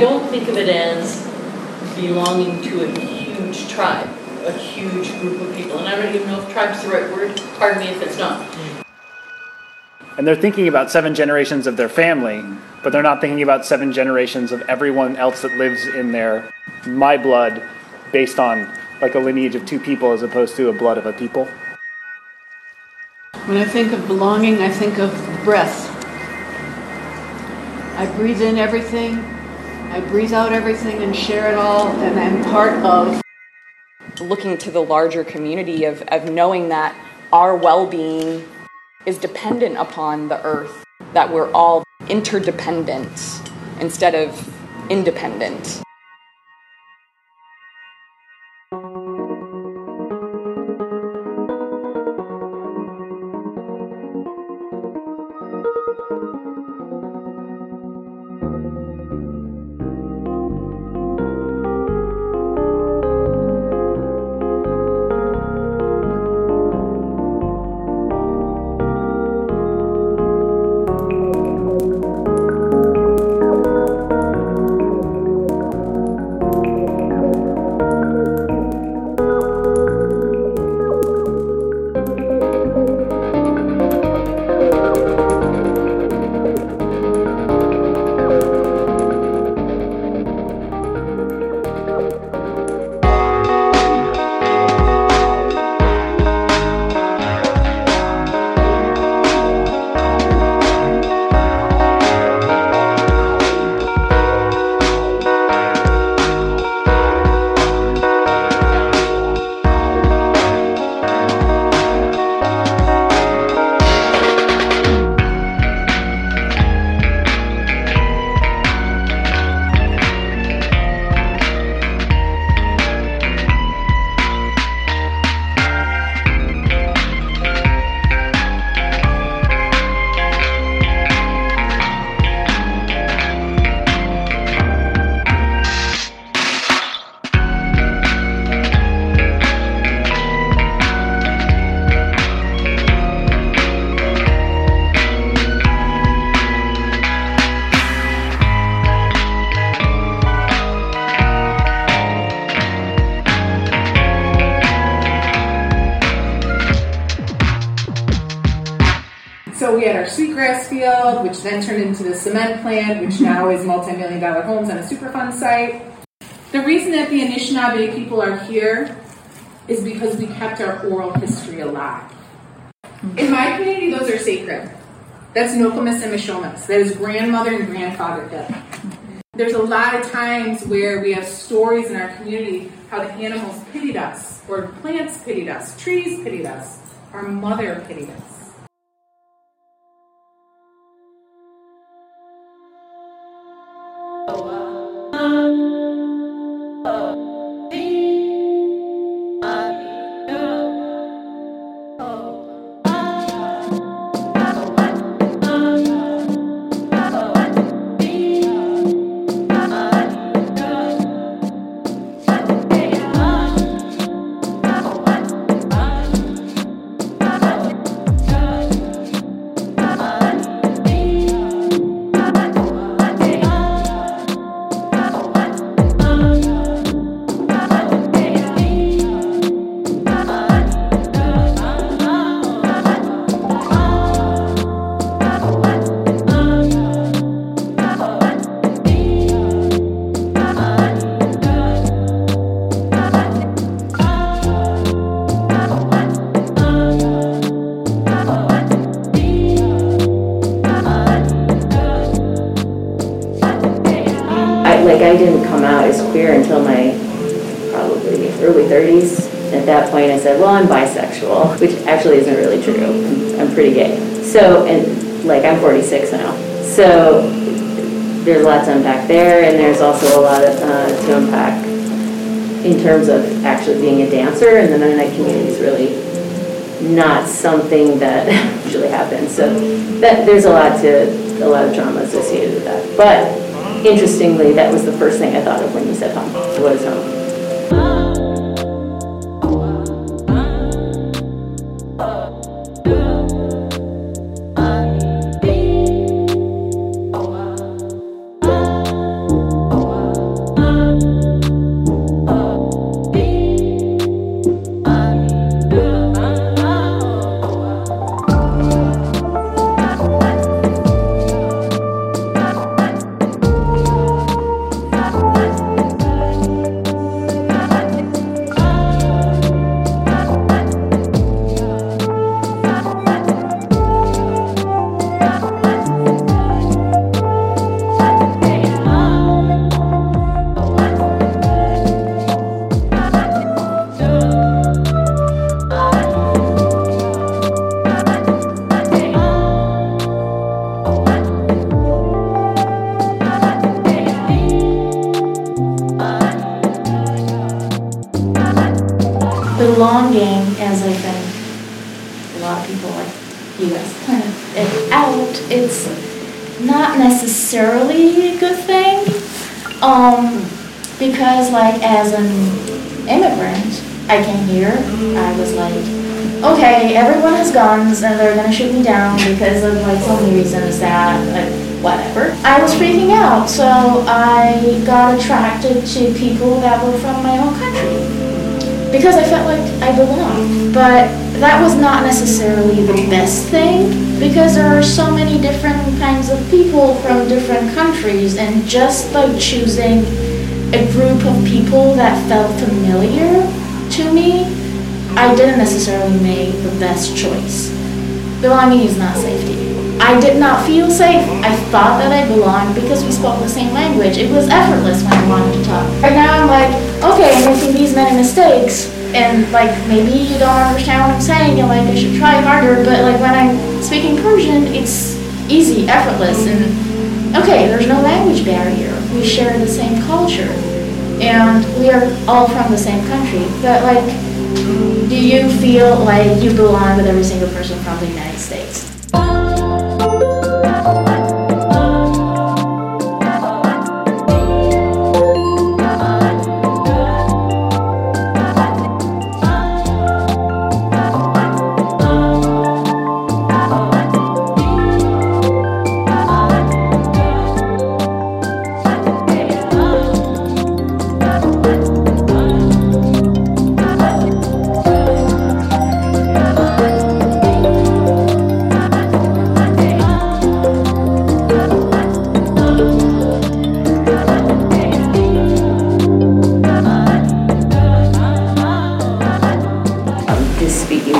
don't think of it as belonging to a huge tribe, a huge group of people. And I don't even know if tribe's the right word. Pardon me if it's not. And they're thinking about seven generations of their family, but they're not thinking about seven generations of everyone else that lives in their my blood based on like a lineage of two people as opposed to a blood of a people. When I think of belonging, I think of breath. I breathe in everything, I breathe out everything and share it all, and I'm part of. Looking to the larger community of, of knowing that our well being is dependent upon the earth, that we're all interdependent instead of independent. So we had our sweetgrass field, which then turned into the cement plant, which mm-hmm. now is multi-million dollar homes on a Superfund site. The reason that the Anishinaabe people are here is because we kept our oral history alive. Mm-hmm. In my community, those are sacred. That's Nokomis and Mishomis. That is grandmother and grandfather grandfatherhood. Mm-hmm. There's a lot of times where we have stories in our community how the animals pitied us, or plants pitied us, trees pitied us, our mother pitied us. Bisexual," which actually isn't really true. I'm, pretty gay. So, and like I'm 46 now. So there's a lot to unpack there, and there's also a lot of, uh, to unpack in terms of actually being a dancer. And the Mennonite community is really not something that usually happens. So that there's a lot to a lot of drama associated with that. But interestingly, that was the first thing I thought of when you said home. What is home? You guys pointed it out, it's not necessarily a good thing. Um, because like as an immigrant, I came here, I was like, okay, everyone has guns and they're gonna shoot me down because of like so many reasons that, like, whatever. I was freaking out, so I got attracted to people that were from my own country because I felt like I belonged. But that was not necessarily the best thing because there are so many different kinds of people from different countries, and just by choosing a group of people that felt familiar to me, I didn't necessarily make the best choice. Belonging is not safety. I did not feel safe. I thought that I belonged because we spoke the same language. It was effortless when I wanted to talk. Right now I'm like, okay, I'm many mistakes, and like maybe you don't understand what I'm saying, and like I should try harder. But like when I'm speaking Persian, it's easy, effortless, and okay, there's no language barrier. We share the same culture, and we are all from the same country. But like, do you feel like you belong with every single person from the United States?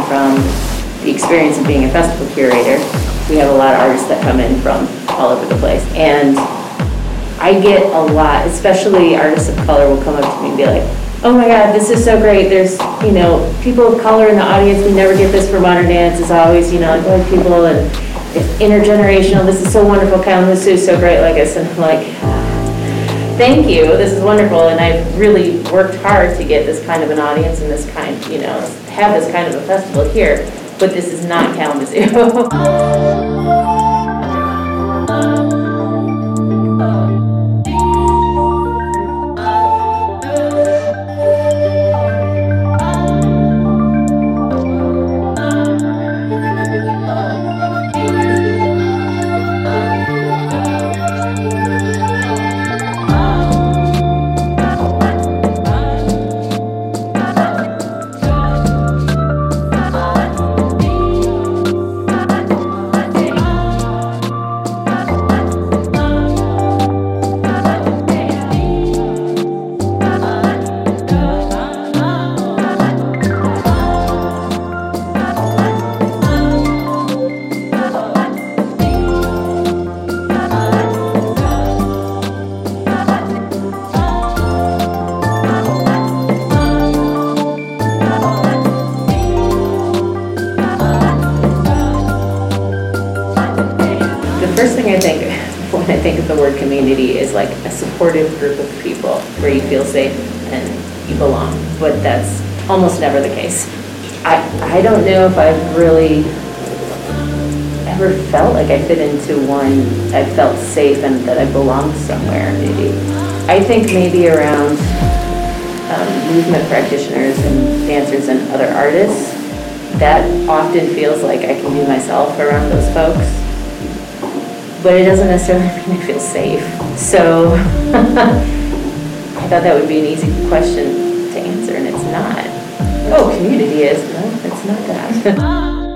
From the experience of being a festival curator, we have a lot of artists that come in from all over the place. And I get a lot, especially artists of color will come up to me and be like, oh my God, this is so great. There's, you know, people of color in the audience. We never get this for modern dance. It's always, you know, like white people and it's intergenerational. This is so wonderful. Kalamazoo is so great. Like I said, I'm like, thank you, this is wonderful, and I've really worked hard to get this kind of an audience and this kind, you know, have this kind of a festival here, but this is not Kalamazoo. the word community is like a supportive group of people where you feel safe and you belong, but that's almost never the case. I, I don't know if I've really ever felt like I fit into one, I felt safe and that I belonged somewhere, maybe. I think maybe around um, movement practitioners and dancers and other artists, that often feels like I can be myself around those folks but it doesn't necessarily make me feel safe. So I thought that would be an easy question to answer, and it's not. Oh, community is. No, it's not that.